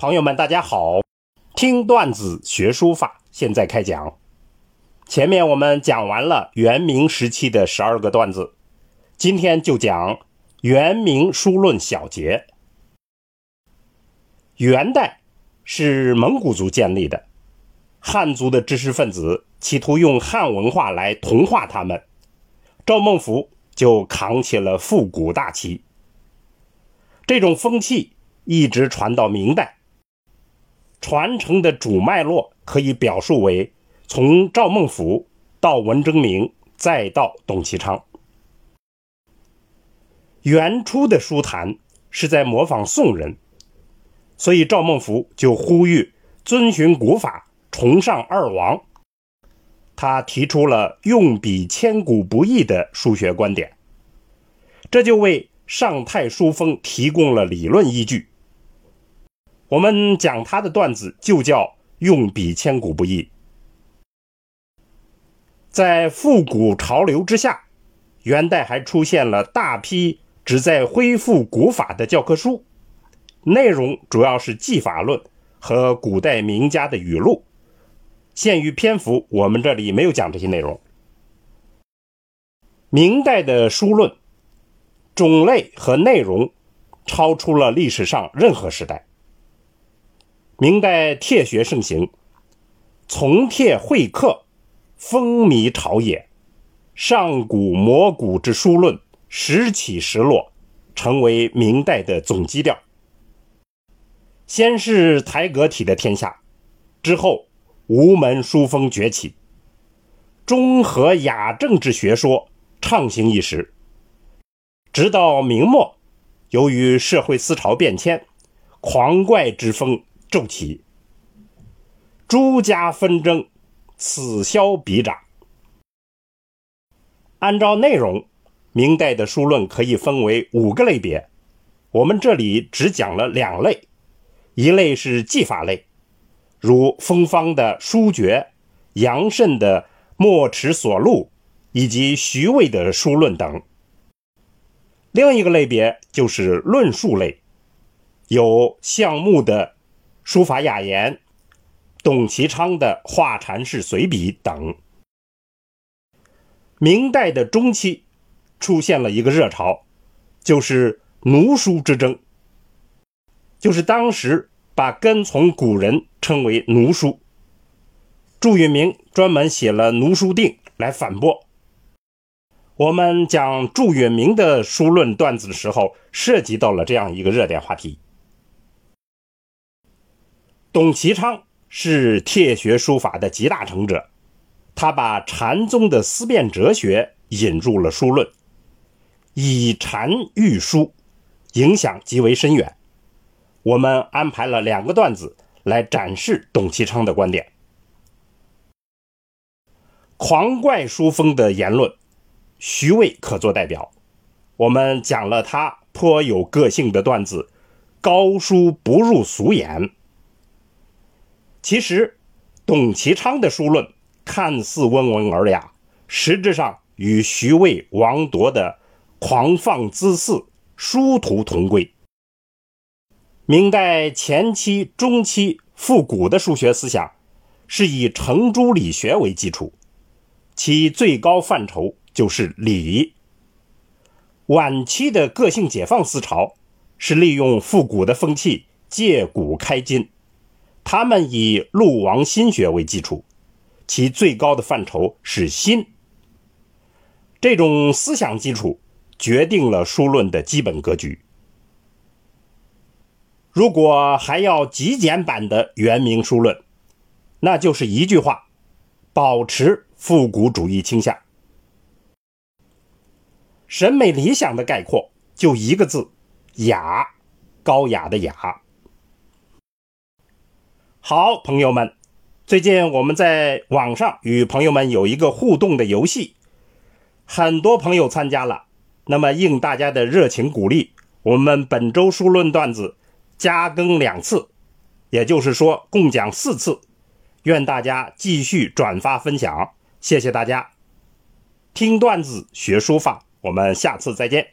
朋友们，大家好！听段子学书法，现在开讲。前面我们讲完了元明时期的十二个段子，今天就讲元明书论小节。元代是蒙古族建立的，汉族的知识分子企图用汉文化来同化他们，赵孟頫就扛起了复古大旗。这种风气一直传到明代。传承的主脉络可以表述为：从赵孟頫到文征明，再到董其昌。元初的书坛是在模仿宋人，所以赵孟頫就呼吁遵循古法，崇尚二王。他提出了用笔千古不易的数学观点，这就为上太书风提供了理论依据。我们讲他的段子就叫用笔千古不易。在复古潮流之下，元代还出现了大批旨在恢复古法的教科书，内容主要是技法论和古代名家的语录。限于篇幅，我们这里没有讲这些内容。明代的书论种类和内容超出了历史上任何时代。明代帖学盛行，从帖会客，风靡朝野，上古摹古之书论，时起时落，成为明代的总基调。先是台阁体的天下，之后吴门书风崛起，中和雅正之学说畅行一时。直到明末，由于社会思潮变迁，狂怪之风。骤起，诸家纷争，此消彼长。按照内容，明代的书论可以分为五个类别，我们这里只讲了两类，一类是技法类，如风方的书诀、杨慎的墨池所录以及徐渭的书论等；另一个类别就是论述类，有项目的。书法雅言，董其昌的画禅式随笔等。明代的中期出现了一个热潮，就是奴书之争，就是当时把跟从古人称为奴书。祝允明专门写了《奴书定》来反驳。我们讲祝允明的书论段子的时候，涉及到了这样一个热点话题。董其昌是帖学书法的集大成者，他把禅宗的思辨哲学引入了书论，以禅喻书，影响极为深远。我们安排了两个段子来展示董其昌的观点。狂怪书风的言论，徐渭可做代表。我们讲了他颇有个性的段子：高书不入俗眼。其实，董其昌的书论看似温文尔雅，实质上与徐渭、王铎的狂放恣肆殊途同归。明代前期、中期复古的数学思想是以程朱理学为基础，其最高范畴就是理。晚期的个性解放思潮是利用复古的风气，借古开今。他们以陆王心学为基础，其最高的范畴是心。这种思想基础决定了书论的基本格局。如果还要极简版的元明书论，那就是一句话：保持复古主义倾向。审美理想的概括就一个字：雅，高雅的雅。好，朋友们，最近我们在网上与朋友们有一个互动的游戏，很多朋友参加了。那么应大家的热情鼓励，我们本周书论段子加更两次，也就是说共讲四次。愿大家继续转发分享，谢谢大家。听段子学书法，我们下次再见。